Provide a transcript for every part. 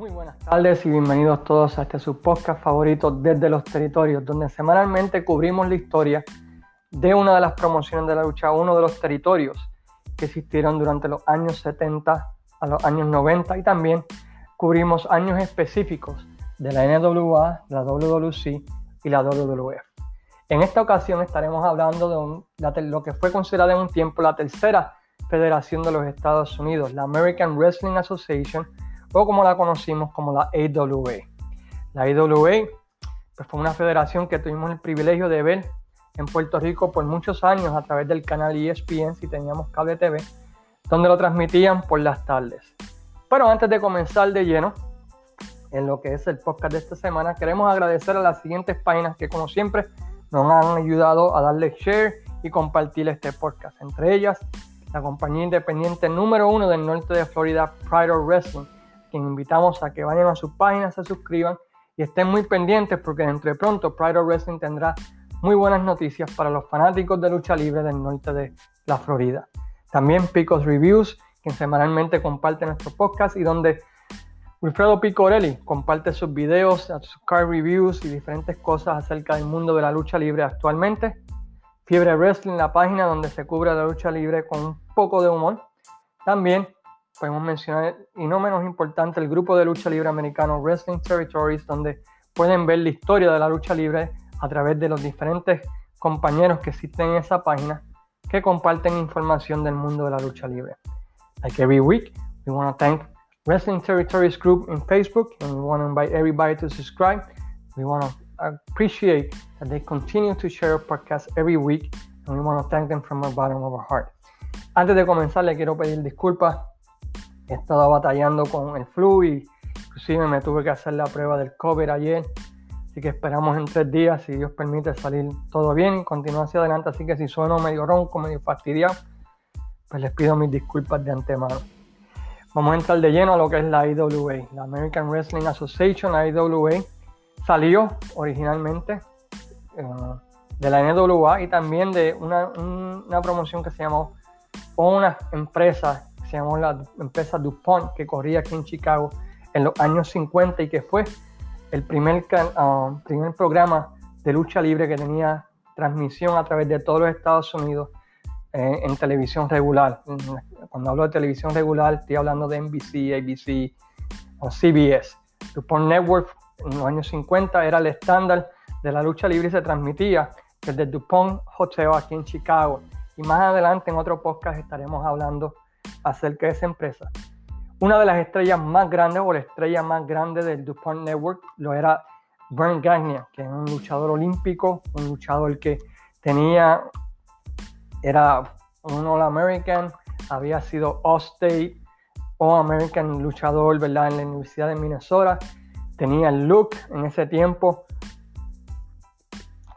Muy buenas tardes y bienvenidos todos a este su podcast favorito desde los territorios, donde semanalmente cubrimos la historia de una de las promociones de la lucha, uno de los territorios que existieron durante los años 70 a los años 90 y también cubrimos años específicos de la NWA, la WWC y la WWF. En esta ocasión estaremos hablando de, lo que fue considerada en un tiempo la tercera federación de los Estados Unidos, la American Wrestling Association, o como la conocimos como la AWA. La AWA pues, fue una federación que tuvimos el privilegio de ver en Puerto Rico por muchos años a través del canal ESPN, si teníamos cable TV, donde lo transmitían por las tardes. Pero antes de comenzar de lleno en lo que es el podcast de esta semana, queremos agradecer a las siguientes páginas que como siempre nos han ayudado a darle share y compartir este podcast. Entre ellas, la compañía independiente número uno del norte de Florida, Pride of Wrestling, quien invitamos a que vayan a sus páginas, se suscriban y estén muy pendientes porque entre pronto Pride of Wrestling tendrá muy buenas noticias para los fanáticos de lucha libre del norte de la Florida. También Picos Reviews, quien semanalmente comparte nuestro podcast y donde Wilfredo Picorelli comparte sus videos, sus car reviews y diferentes cosas acerca del mundo de la lucha libre actualmente. Fiebre Wrestling, la página donde se cubre la lucha libre con un poco de humor. También podemos mencionar, y no menos importante, el grupo de lucha libre americano Wrestling Territories, donde pueden ver la historia de la lucha libre a través de los diferentes compañeros que existen en esa página que comparten información del mundo de la lucha libre. Like every week, we want to thank Wrestling Territories Group in Facebook, and we want to invite everybody to subscribe. We want to appreciate that they continue to share our podcast every week, and we want to thank them from the bottom of our heart. Antes de comenzar, le quiero pedir disculpas. He estado batallando con el flu y inclusive me tuve que hacer la prueba del COVID ayer. Así que esperamos en tres días, si Dios permite, salir todo bien y continuar hacia adelante. Así que si sueno medio ronco, medio fastidiado, pues les pido mis disculpas de antemano. Vamos a entrar de lleno a lo que es la IWA, la American Wrestling Association, la IWA. Salió originalmente eh, de la NWA y también de una, promoción que se llamó, una empresa se llamó la empresa DuPont, que corría aquí en Chicago en los años 50 y que fue el primer, uh, primer programa de lucha libre que tenía transmisión a través de todos los Estados Unidos en televisión regular. Cuando hablo de televisión regular, estoy hablando de NBC, ABC o CBS. DuPont Network en los años 50 era el estándar de la lucha libre y se transmitía desde DuPont Hotel aquí en Chicago. Y más adelante en otro podcast estaremos hablando acerca de esa empresa. Una de las estrellas más grandes o la estrella más grande del DuPont Network lo era Bernd Gagne, que es un luchador olímpico, un luchador que tenía era un All American, había sido All-State, All American luchador, ¿verdad? En la Universidad de Minnesota. Tenía el look en ese tiempo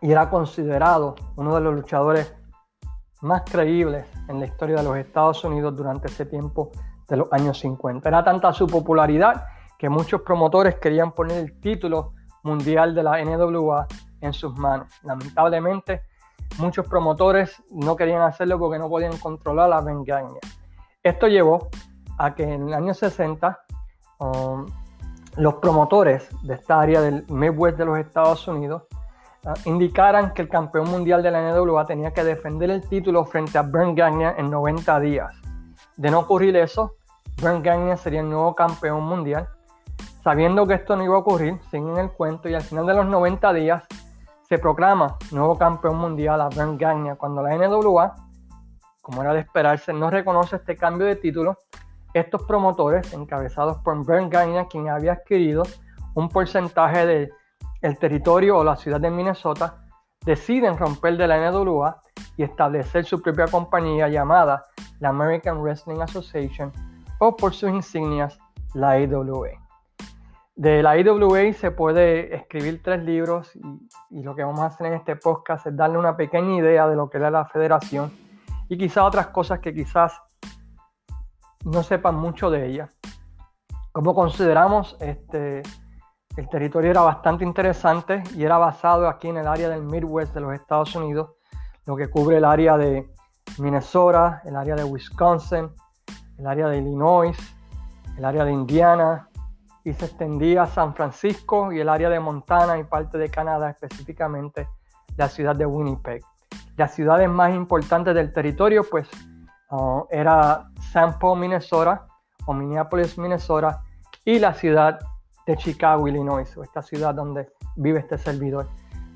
y era considerado uno de los luchadores más creíbles en la historia de los Estados Unidos durante ese tiempo de los años 50. Era tanta su popularidad que muchos promotores querían poner el título mundial de la NWA en sus manos. Lamentablemente, muchos promotores no querían hacerlo porque no podían controlar la venganza. Esto llevó a que en el año 60 um, los promotores de esta área del Midwest de los Estados Unidos indicaran que el campeón mundial de la NWA tenía que defender el título frente a Bernd Gagne en 90 días. De no ocurrir eso, Bernd Gagne sería el nuevo campeón mundial. Sabiendo que esto no iba a ocurrir, siguen el cuento y al final de los 90 días se proclama nuevo campeón mundial a Bernd Gagne cuando la NWA, como era de esperarse, no reconoce este cambio de título. Estos promotores, encabezados por Bernd Gagne, quien había adquirido un porcentaje del territorio o la ciudad de Minnesota, deciden romper de la NWA y establecer su propia compañía llamada la American Wrestling Association o por sus insignias la AWA. De la IWA se puede escribir tres libros y, lo que vamos a hacer en este podcast es darle una pequeña idea de lo que era la federación y quizás otras cosas que quizás no sepan mucho de ella. Como consideramos, este, el territorio era bastante interesante y era basado aquí en el área del Midwest de los Estados Unidos, lo que cubre el área de Minnesota, el área de Wisconsin, el área de Illinois, el área de Indiana, y se extendía a San Francisco y el área de Montana y parte de Canadá, específicamente la ciudad de Winnipeg. Las ciudades más importantes del territorio, pues, uh, era St. Paul, Minnesota, o Minneapolis, Minnesota, y la ciudad de Chicago, Illinois, o esta ciudad donde vive este servidor,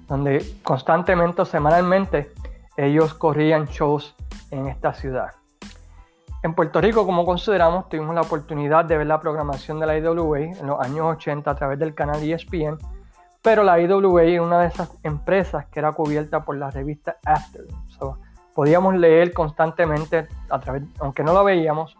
donde constantemente, semanalmente, ellos corrían shows en esta ciudad. En Puerto Rico, como consideramos, tuvimos la oportunidad de ver la programación de la IWA en los años 80 a través del canal ESPN, pero la IWA era una de esas empresas que era cubierta por la revista After. podíamos leer constantemente, a través, aunque no lo veíamos,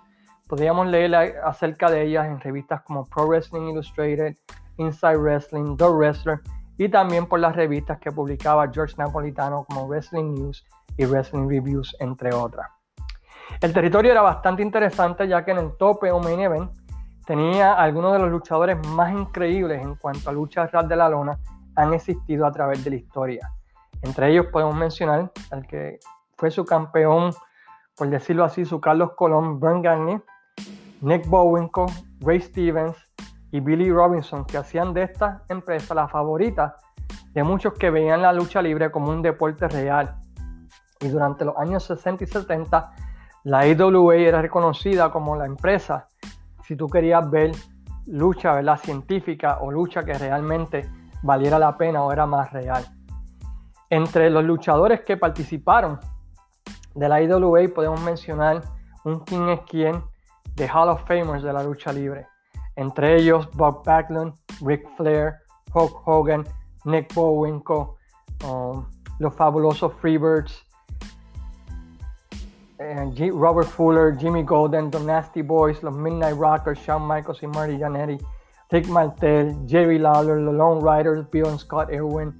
podíamos leer acerca de ellas en revistas como Pro Wrestling Illustrated, Inside Wrestling, The Wrestler y también por las revistas que publicaba George Napolitano como Wrestling News y Wrestling Reviews, entre otras. El territorio era bastante interesante ya que en el tope o main event tenía algunos de los luchadores más increíbles en cuanto a lucha ras de la lona han existido a través de la historia. Entre ellos podemos mencionar al que fue su campeón, por decirlo así, su Carlos Colón, Bern Gagne, Nick Bowenko, Ray Stevens y Billy Robinson, que hacían de esta empresa la favorita de muchos que veían la lucha libre como un deporte real. Y durante los años 60 y 70 la IWA era reconocida como la empresa si tú querías ver lucha ¿verdad? científica o lucha que realmente valiera la pena o era más real. Entre los luchadores que participaron de la IWA podemos mencionar un quién es quién de Hall of Famers de la lucha libre. Entre ellos Bob Backlund, Ric Flair, Hulk Hogan, Nick Bowenko, um, los fabulosos Freebirds, eh, Robert Fuller, Jimmy Golden, The Nasty Boys, los Midnight Rockers, Shawn Michaels y Marty Jannetty, Rick Martel, Jerry Lawler, los Lone Riders, Bill and Scott Irwin,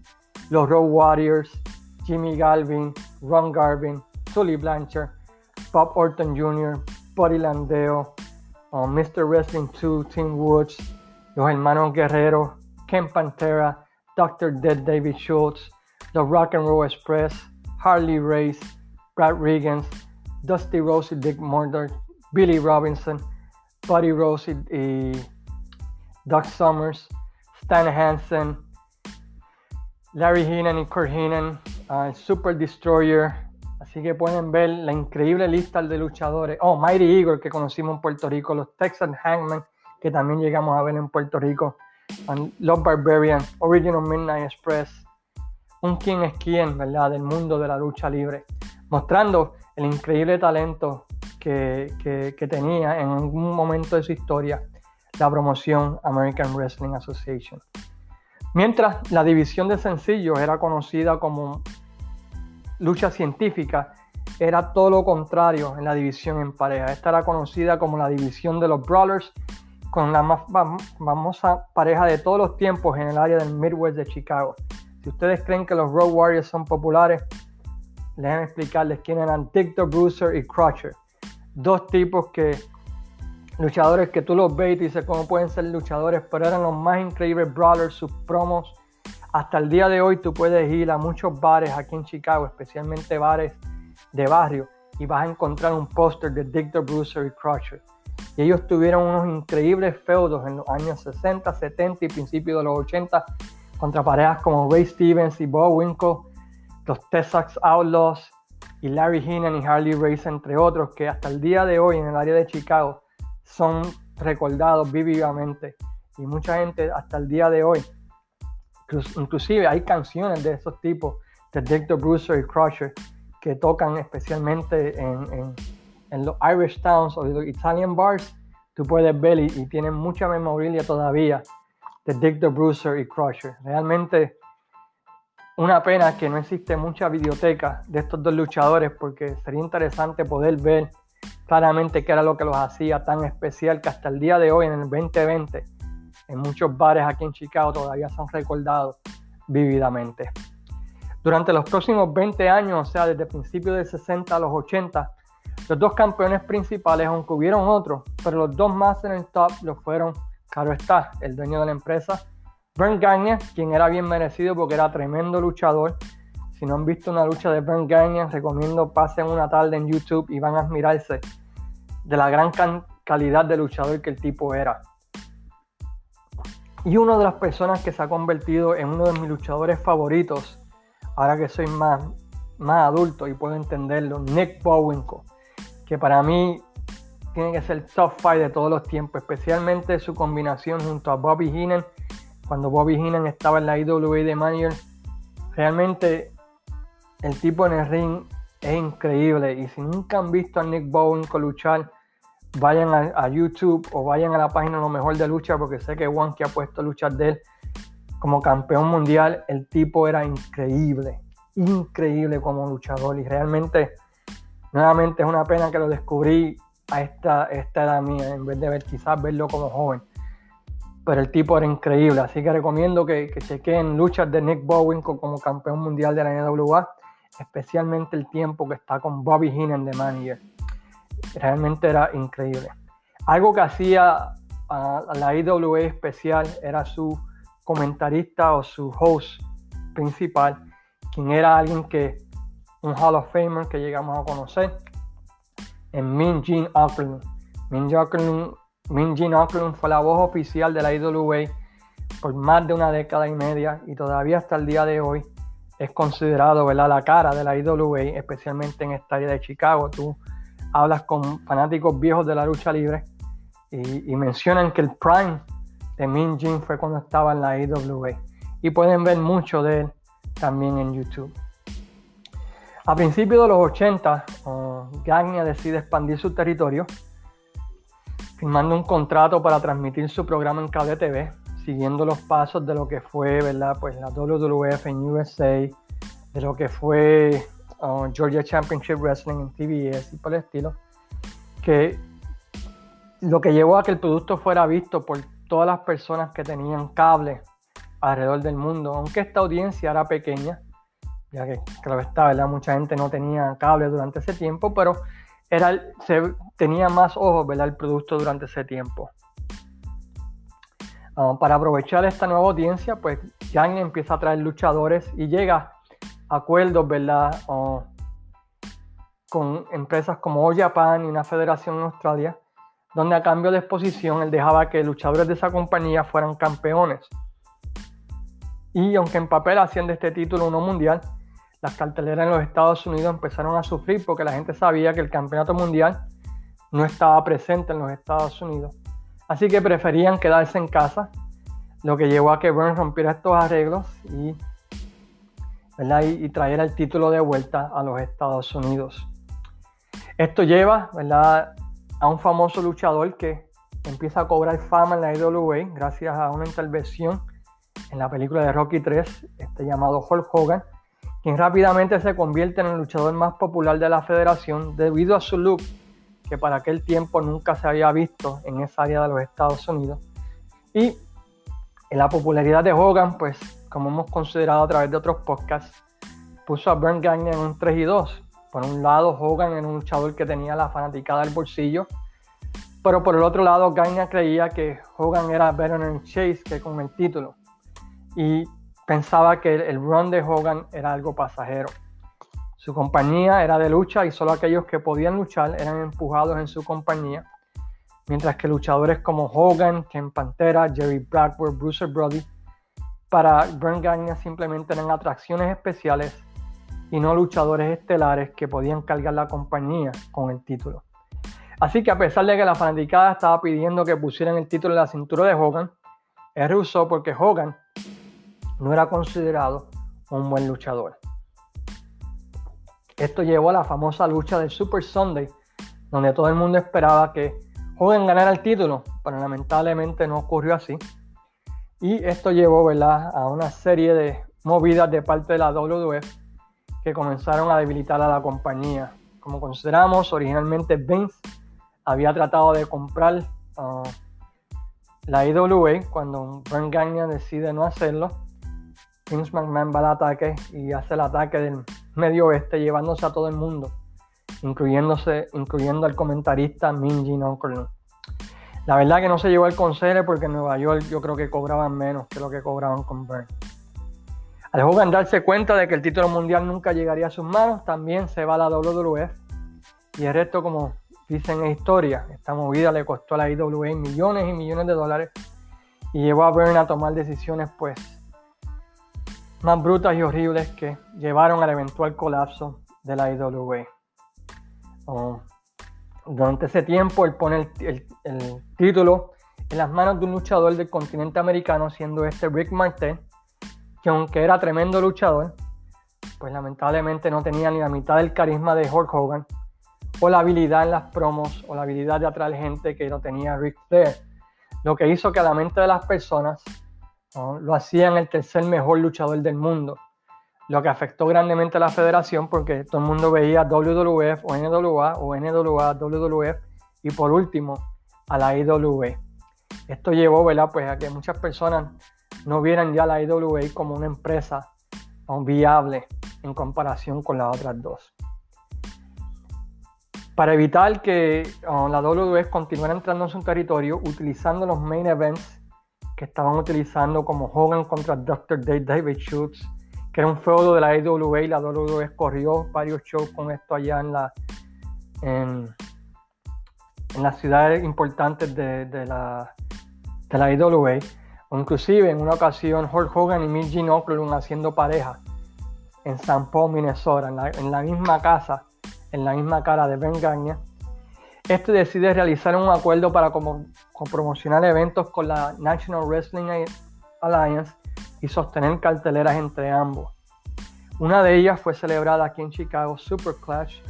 los Road Warriors, Jimmy Galvin, Ron Garvin, Tully Blanchard, Bob Orton Jr., Buddy Landeo, uh, Mr. Wrestling 2, Tim Woods, los hermanos Guerrero, Ken Pantera, Dr. Dead David Schultz, The Rock and Roll Express, Harley Race, Brad Regans, Dusty Rose Dick Murdoch, Billy Robinson, Buddy Rose y, Doug Summers, Stan Hansen, Larry Heenan y Kurt Heenan, uh, Super Destroyer. Así que pueden ver la increíble lista de luchadores. Oh, Mighty Eagle que conocimos en Puerto Rico, los Texas Hangman que también llegamos a ver en Puerto Rico, and Love Barbarian, Original Midnight Express, un quién es quién, ¿verdad? Del mundo de la lucha libre, mostrando el increíble talento que, tenía en algún momento de su historia la promoción American Wrestling Association. Mientras la división de sencillos era conocida como lucha científica, era todo lo contrario en la división en pareja. Esta era conocida como la división de los Brawlers, con la más famosa pareja de todos los tiempos en el área del Midwest de Chicago. Si ustedes creen que los Road Warriors son populares, déjenme explicarles quién eran Victor Bruiser y Crusher. Dos tipos que, luchadores que tú los ves y dices cómo pueden ser luchadores, pero eran los más increíbles brawlers, sus promos. Hasta el día de hoy tú puedes ir a muchos bares aquí en Chicago, especialmente bares de barrio, y vas a encontrar un póster de Victor Bruiser y Crusher. Y ellos tuvieron unos increíbles feudos en los años 60, 70 y principios de los 80 contra parejas como Ray Stevens y Bob Winkle los Texas Outlaws y Larry Heenan y Harley Race, entre otros, que hasta el día de hoy en el área de Chicago son recordados vivamente. Y mucha gente hasta el día de hoy, inclusive hay canciones de esos tipos, de Victor Bruiser y Crusher, que tocan especialmente en, los Irish Towns o los Italian Bars. Tú puedes ver y, tienen mucha memoria todavía de Victor Bruiser y Crusher. Realmente una pena que no existe mucha videoteca de estos dos luchadores porque sería interesante poder ver claramente qué era lo que los hacía tan especial que hasta el día de hoy, en el 2020, en muchos bares aquí en Chicago todavía son recordados vívidamente. Durante los próximos 20 años, o sea, desde principios del 60 a los 80, los dos campeones principales, aunque hubieron otros, pero los dos más en el top lo fueron, claro está, el dueño de la empresa, Bernd Gagne, quien era bien merecido porque era tremendo luchador. Si no han visto una lucha de Bernd Gagne, recomiendo pasen una tarde en YouTube y van a admirarse de la gran calidad de luchador que el tipo era. Y una de las personas que se ha convertido en uno de mis luchadores favoritos, ahora que soy más, más adulto y puedo entenderlo, Nick Bowenko, que para mí tiene que ser el top five de todos los tiempos, especialmente su combinación junto a Bobby Heenan, cuando Bobby Heenan estaba en la IWA de manager. Realmente el tipo en el ring es increíble y si nunca han visto a Nick Bowenko luchar, vayan a, YouTube o vayan a la página Lo Mejor de Lucha porque sé que Juan que ha puesto luchar de él como campeón mundial, el tipo era increíble, increíble como luchador y realmente nuevamente es una pena que lo descubrí a esta, esta edad mía en vez de ver quizás verlo como joven. Pero el tipo era increíble, así que recomiendo que, que chequen luchas de Nick Bowen como campeón mundial de la NWA, especialmente el tiempo que está con Bobby Heenan de manager realmente era increíble. Algo que hacía a, la IWA especial era su comentarista o su host principal, quien era alguien que, un Hall of Famer que llegamos a conocer, en Min Jin Aklun. Min, Jin fue la voz oficial de la IWA por más de una década y media y todavía hasta el día de hoy es considerado ¿verdad? la cara de la IWA, especialmente en esta área de Chicago. Tú hablas con fanáticos viejos de la lucha libre y, mencionan que el prime de Min Jin fue cuando estaba en la IWA. Y pueden ver mucho de él también en YouTube. A principios de los 80, uh, decide expandir su territorio, firmando un contrato para transmitir su programa en cable TV, siguiendo los pasos de lo que fue ¿verdad? Pues la WWF en USA, de lo que fue Georgia Championship Wrestling en TBS y por el estilo, que lo que llevó a que el producto fuera visto por todas las personas que tenían cable alrededor del mundo, aunque esta audiencia era pequeña, ya que claro está, ¿verdad? mucha gente no tenía cable durante ese tiempo, pero era, se, tenía más ojos ¿verdad? el producto durante ese tiempo. Ah, para aprovechar esta nueva audiencia, pues Yang empieza a traer luchadores y llega acuerdos, ¿verdad? con empresas como All Japan y una federación en Australia, donde a cambio de exposición él dejaba que luchadores de esa compañía fueran campeones. Y aunque en papel hacían de este título uno mundial, las carteleras en los Estados Unidos empezaron a sufrir porque la gente sabía que el campeonato mundial no estaba presente en los Estados Unidos. Así que preferían quedarse en casa, lo que llevó a que Burns rompiera estos arreglos y y, traer el título de vuelta a los Estados Unidos. Esto lleva a un famoso luchador que empieza a cobrar fama en la IWA gracias a una intervención en la película de Rocky 3, este llamado Hulk Hogan, quien rápidamente se convierte en el luchador más popular de la federación debido a su look que para aquel tiempo nunca se había visto en esa área de los Estados Unidos. Y en la popularidad de Hogan, pues como hemos considerado a través de otros podcasts, puso a Bernd Gagne en un 3 y 2. Por un lado, Hogan era un luchador que tenía la fanaticada del bolsillo, pero por el otro lado, Gagne creía que Hogan era better en Chase que con el título y pensaba que el run de Hogan era algo pasajero. Su compañía era de lucha y solo aquellos que podían luchar eran empujados en su compañía, mientras que luchadores como Hogan, Ken Pantera, Jerry Blackburn, Bruce Brody para Burn Gagne simplemente eran atracciones especiales y no luchadores estelares que podían cargar la compañía con el título. Así que a pesar de que la fanaticada estaba pidiendo que pusieran el título en la cintura de Hogan, él rehusó porque Hogan no era considerado un buen luchador. Esto llevó a la famosa lucha del Super Sunday, donde todo el mundo esperaba que Hogan ganara el título, pero lamentablemente no ocurrió así. Y esto llevó ¿verdad? a una serie de movidas de parte de la WWF que comenzaron a debilitar a la compañía. Como consideramos, originalmente Vince había tratado de comprar uh, la IWA cuando Brent Gagne decide no hacerlo. Vince McMahon va al ataque y hace el ataque del medio oeste llevándose a todo el mundo, incluyéndose, incluyendo al comentarista Minji Noncorno. La verdad que no se llevó el consejo porque en Nueva York yo creo que cobraban menos que lo que cobraban con Burn. Al Hogan darse cuenta de que el título mundial nunca llegaría a sus manos, también se va a la WWF. Y el resto, como dicen en historia, esta movida le costó a la IWA millones y millones de dólares. y llevó a Byrne a tomar decisiones pues más brutas y horribles que llevaron al eventual colapso de la IWA. Um, durante ese tiempo él pone el, título en las manos de un luchador del continente americano, siendo este Rick Martel, que aunque era tremendo luchador, pues lamentablemente no tenía ni la mitad del carisma de Hulk Hogan, o la habilidad en las promos, o la habilidad de atraer gente que no tenía Rick Flair, lo que hizo que a la mente de las personas lo hacían el tercer mejor luchador del mundo, lo que afectó grandemente a la federación porque todo el mundo veía WWF o NWA o NWA, WWF y por último a la IWA. Esto llevó ¿verdad? Pues a que muchas personas no vieran ya la IWA como una empresa viable en comparación con las otras dos. Para evitar que la WWF continuara entrando en su territorio utilizando los main events que estaban utilizando como Hogan contra Dr. Dave David Schultz, que era un feudo de la IWA y la WWE corrió varios shows con esto allá en la en, las ciudades importantes de, la, de la IWA. O inclusive en una ocasión Hulk Hogan y Mick Gene haciendo pareja en San Paul, Minnesota, en la, misma casa, en la misma cara de Ben Gagne. Este decide realizar un acuerdo para como, promocionar eventos con la National Wrestling Alliance y sostener carteleras entre ambos. Una de ellas fue celebrada aquí en Chicago, Super Clash,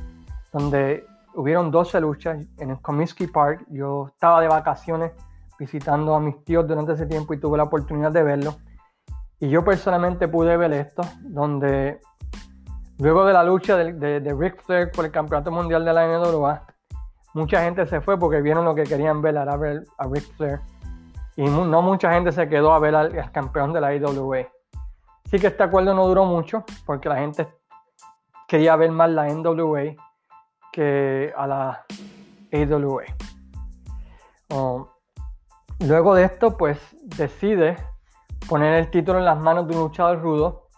donde hubieron 12 luchas en el Comiskey Park. Yo estaba de vacaciones visitando a mis tíos durante ese tiempo y tuve la oportunidad de verlo. Y yo personalmente pude ver esto, donde luego de la lucha de, de, Ric Flair por el Campeonato Mundial de la NWA, mucha gente se fue porque vieron lo que querían ver, era ver a Ric Flair. Y no mucha gente se quedó a ver al, campeón de la IWA. Sí que este acuerdo no duró mucho porque la gente quería ver más la NWA que a la AWA. Um, luego de esto, pues decide poner el título en las manos de un luchador rudo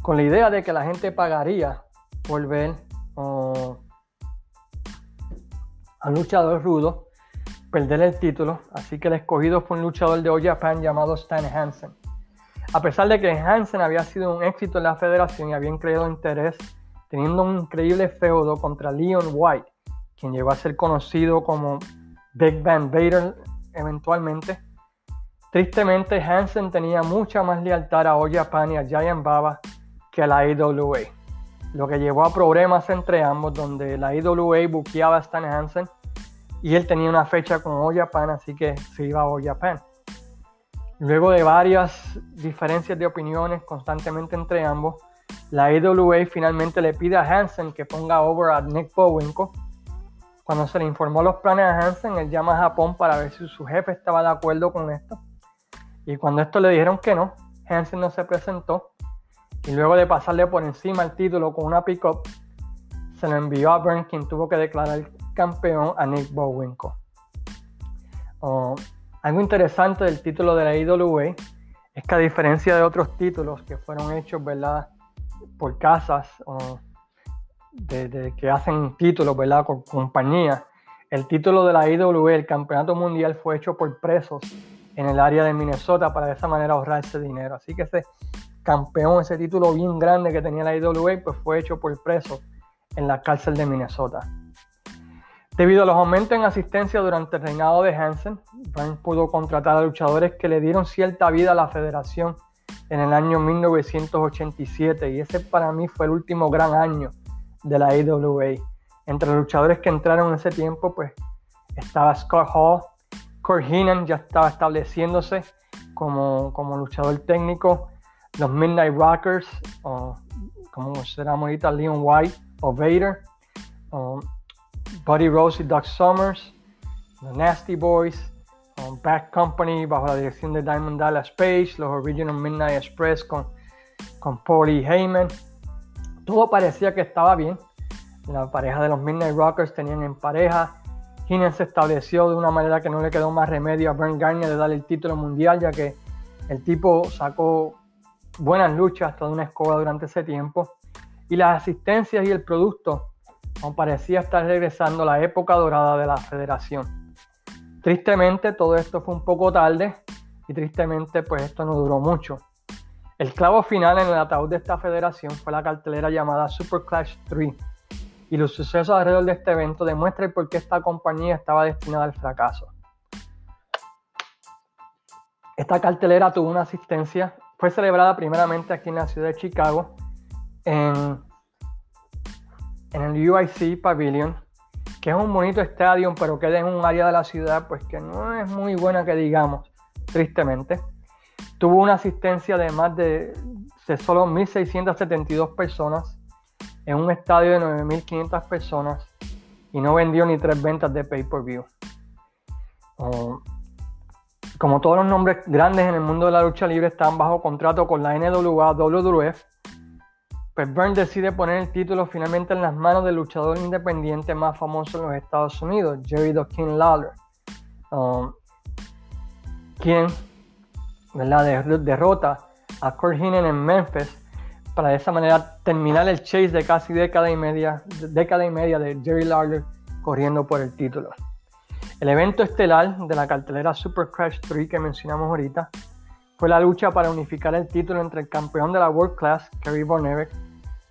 con la idea de que la gente pagaría por ver uh, a luchador rudo perder el título, así que el escogido fue un luchador de All Japan llamado Stan Hansen. A pesar de que Hansen había sido un éxito en la federación y había creado interés, teniendo un increíble feudo contra Leon White, quien llegó a ser conocido como Big Van Vader eventualmente, tristemente Hansen tenía mucha más lealtad a All Japan y a Giant Baba que a la IWA, lo que llevó a problemas entre ambos donde la IWA buqueaba a Stan Hansen y él tenía una fecha con All Japan, así que se iba a All Japan. Luego de varias diferencias de opiniones constantemente entre ambos, la IWA finalmente le pide a Hansen que ponga over a Nick Bowinko. Cuando se le informó los planes a Hansen, él llama a Japón para ver si su jefe estaba de acuerdo con esto. Y cuando esto le dijeron que no, Hansen no se presentó. Y luego de pasarle por encima el título con una pick-up, se lo envió a Burns, quien tuvo que declarar campeón a Nick Bowinko. Oh, algo interesante del título de la IWA es que a diferencia de otros títulos que fueron hechos ¿verdad? por casas o de, que hacen títulos ¿verdad? con compañías, el título de la IWA, el campeonato mundial, fue hecho por presos en el área de Minnesota para de esa manera ahorrarse dinero. Así que ese campeón, ese título bien grande que tenía la IWA, pues fue hecho por presos en la cárcel de Minnesota. Debido a los aumentos en asistencia durante el reinado de Hansen, Burns pudo contratar a luchadores que le dieron cierta vida a la federación en el año 1987 y ese para mí fue el último gran año de la AWA. Entre los luchadores que entraron en ese tiempo, pues estaba Scott Hall, Kurt Heenan ya estaba estableciéndose como, como luchador técnico, los Midnight Rockers, o como será ahorita Leon White o Vader, Buddy Rose y Doug Summers, The Nasty Boys, um, Back Company bajo la dirección de Diamond Dallas Page, los Original Midnight Express con, con Paulie Heyman. Todo parecía que estaba bien. La pareja de los Midnight Rockers tenían en pareja. Heenan se estableció de una manera que no le quedó más remedio a Brent Garnier de darle el título mundial, ya que el tipo sacó buenas luchas toda una escoba durante ese tiempo. Y las asistencias y el producto aún parecía estar regresando la época dorada de la federación. Tristemente, todo esto fue un poco tarde, y tristemente pues esto no duró mucho. El clavo final en el ataúd de esta federación fue la cartelera llamada Super Clash 3 y los sucesos alrededor de este evento demuestran por qué esta compañía estaba destinada al fracaso. Esta cartelera tuvo una asistencia, fue celebrada primeramente aquí en la ciudad de Chicago, en, en el UIC Pavilion, que es un bonito estadio, pero queda en un área de la ciudad pues que no es muy buena que digamos, tristemente. Tuvo una asistencia de más de, de solo 1.672 personas en un estadio de 9.500 personas y no vendió ni tres ventas de pay-per-view. Oh, como todos los nombres grandes en el mundo de la lucha libre están bajo contrato con la NWA, WWF, pues decide poner el título finalmente en las manos del luchador independiente más famoso en los Estados Unidos, Jerry The King Lawler, um, quien derrota a Kurt Heenan en Memphis para de esa manera terminar el chase de casi década y media, década y media de Jerry Lawler corriendo por el título. El evento estelar de la cartelera Super Crash 3 que mencionamos ahorita fue la lucha para unificar el título entre el campeón de la World Class, Kerry Von Erich,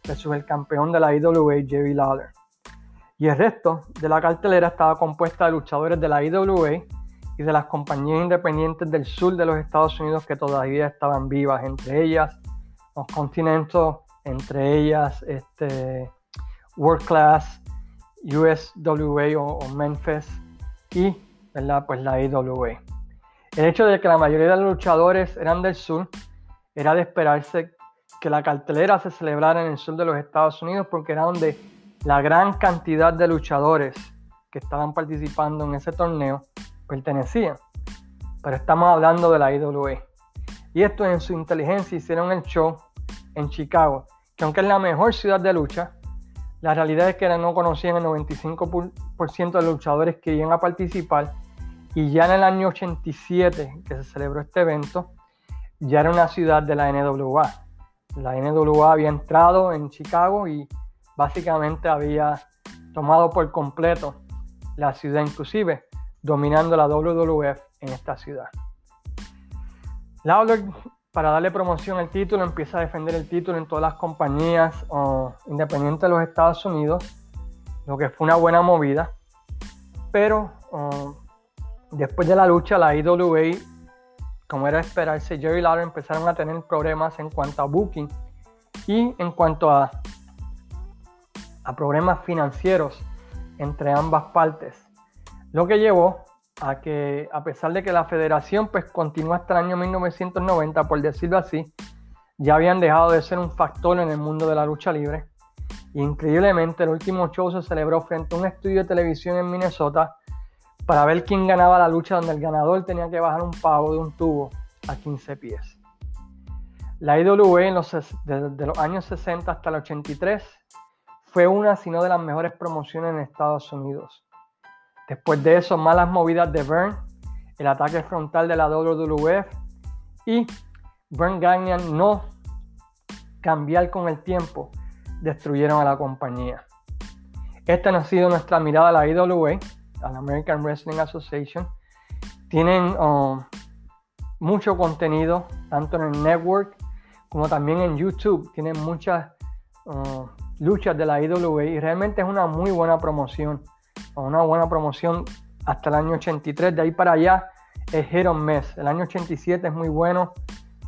el campeón de la IWA, Jerry Lawler. Y el resto de la cartelera estaba compuesta de luchadores de la IWA y de las compañías independientes del sur de los Estados Unidos que todavía estaban vivas, entre ellas los Continental, entre ellas este, World Class, USWA o Memphis y ¿verdad? Pues la IWA. El hecho de que la mayoría de los luchadores eran del sur era de esperarse que la cartelera se celebrara en el sur de los Estados Unidos porque era donde la gran cantidad de luchadores que estaban participando en ese torneo pertenecían. Pero estamos hablando de la IWA. Y esto en su inteligencia hicieron el show en Chicago, que aunque es la mejor ciudad de lucha, la realidad es que no conocían el 95% de los luchadores que iban a participar y ya en el año 87 que se celebró este evento, ya era una ciudad de la NWA. La NWA había entrado en Chicago y básicamente había tomado por completo la ciudad, inclusive dominando la WWF en esta ciudad. Lawler para darle promoción al título, empieza a defender el título en todas las compañías independientes de los Estados Unidos, lo que fue una buena movida. Pero después de la lucha, la IWA, como era esperarse, Jerry Lawler empezaron a tener problemas en cuanto a booking y en cuanto a, a problemas financieros entre ambas partes, lo que llevó a que a pesar de que la federación pues continúa hasta el año 1990, por decirlo así, ya habían dejado de ser un factor en el mundo de la lucha libre. Increíblemente, el último show se celebró frente a un estudio de televisión en Minnesota para ver quién ganaba la lucha donde el ganador tenía que bajar un pavo de un tubo a 15 pies. La IWA en los, desde los años 60 hasta el 83 fue una, si no de las mejores promociones en Estados Unidos. Después de eso, malas movidas de Byrne, el ataque frontal de la WWF y Byrne Gagnon no cambiar con el tiempo destruyeron a la compañía. Esta no ha sido nuestra mirada a la IWA, a American Wrestling Association. Tienen um, mucho contenido, tanto en el network como también en YouTube. Tienen muchas uh, luchas de la IWA y realmente es una muy buena promoción una buena promoción hasta el año 83. De ahí para allá es Hero Mess. El año 87 es muy bueno,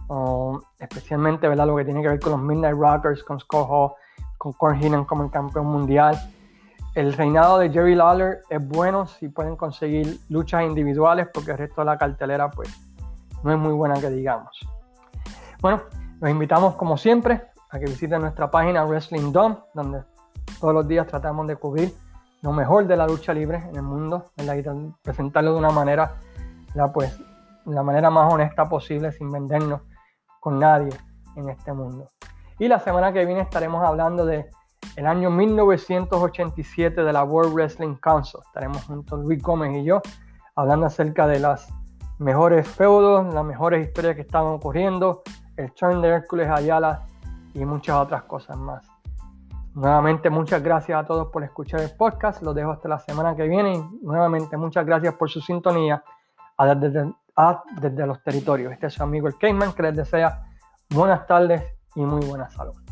um, especialmente ¿verdad? lo que tiene que ver con los Midnight Rockers, con Scott con Corn como el campeón mundial. El reinado de Jerry Lawler es bueno si pueden conseguir luchas individuales, porque el resto de la cartelera, pues, no es muy buena que digamos. Bueno, los invitamos como siempre a que visiten nuestra página Wrestling Dome, donde todos los días tratamos de cubrir lo mejor de la lucha libre en el mundo, presentarlo de una manera, la, pues, la manera más honesta posible, sin vendernos con nadie en este mundo. Y la semana que viene estaremos hablando de el año 1987 de la World Wrestling Council. Estaremos juntos Luis Gómez y yo hablando acerca de las mejores feudos, las mejores historias que estaban ocurriendo, el turn de Hércules Ayala y muchas otras cosas más. Nuevamente muchas gracias a todos por escuchar el podcast. Los dejo hasta la semana que viene. nuevamente muchas gracias por su sintonía. a Desde los Territorios. Este es su amigo el Cayman que les desea buenas tardes y muy buena salud.